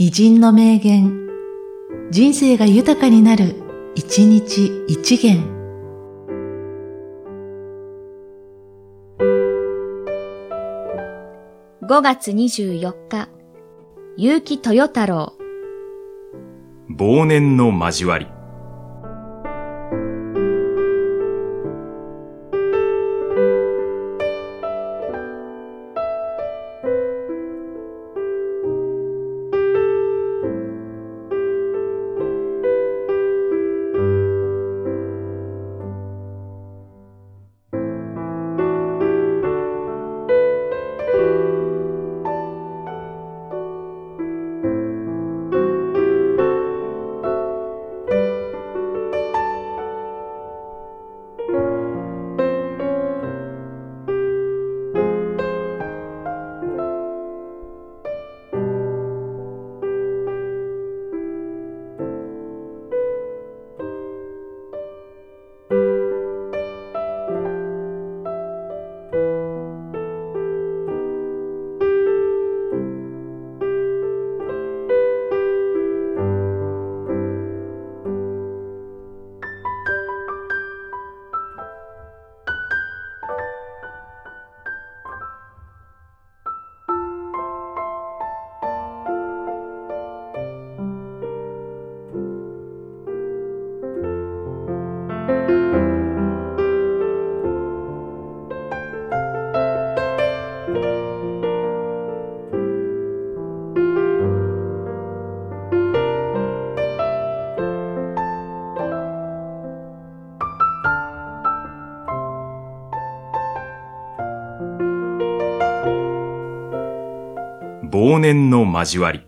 偉人の名言、人生が豊かになる、一日一元。5月24日、結城豊太郎。忘年の交わり。忘年の交わり。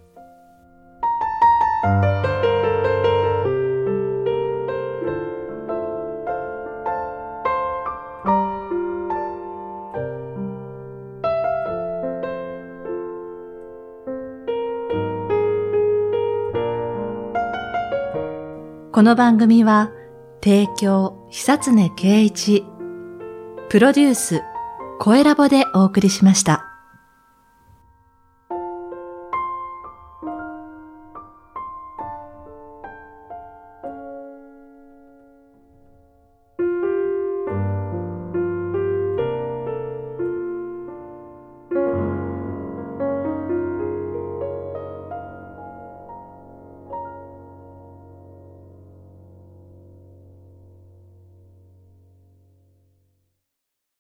この番組は、提供、久常圭一、プロデュース、声ラボでお送りしました。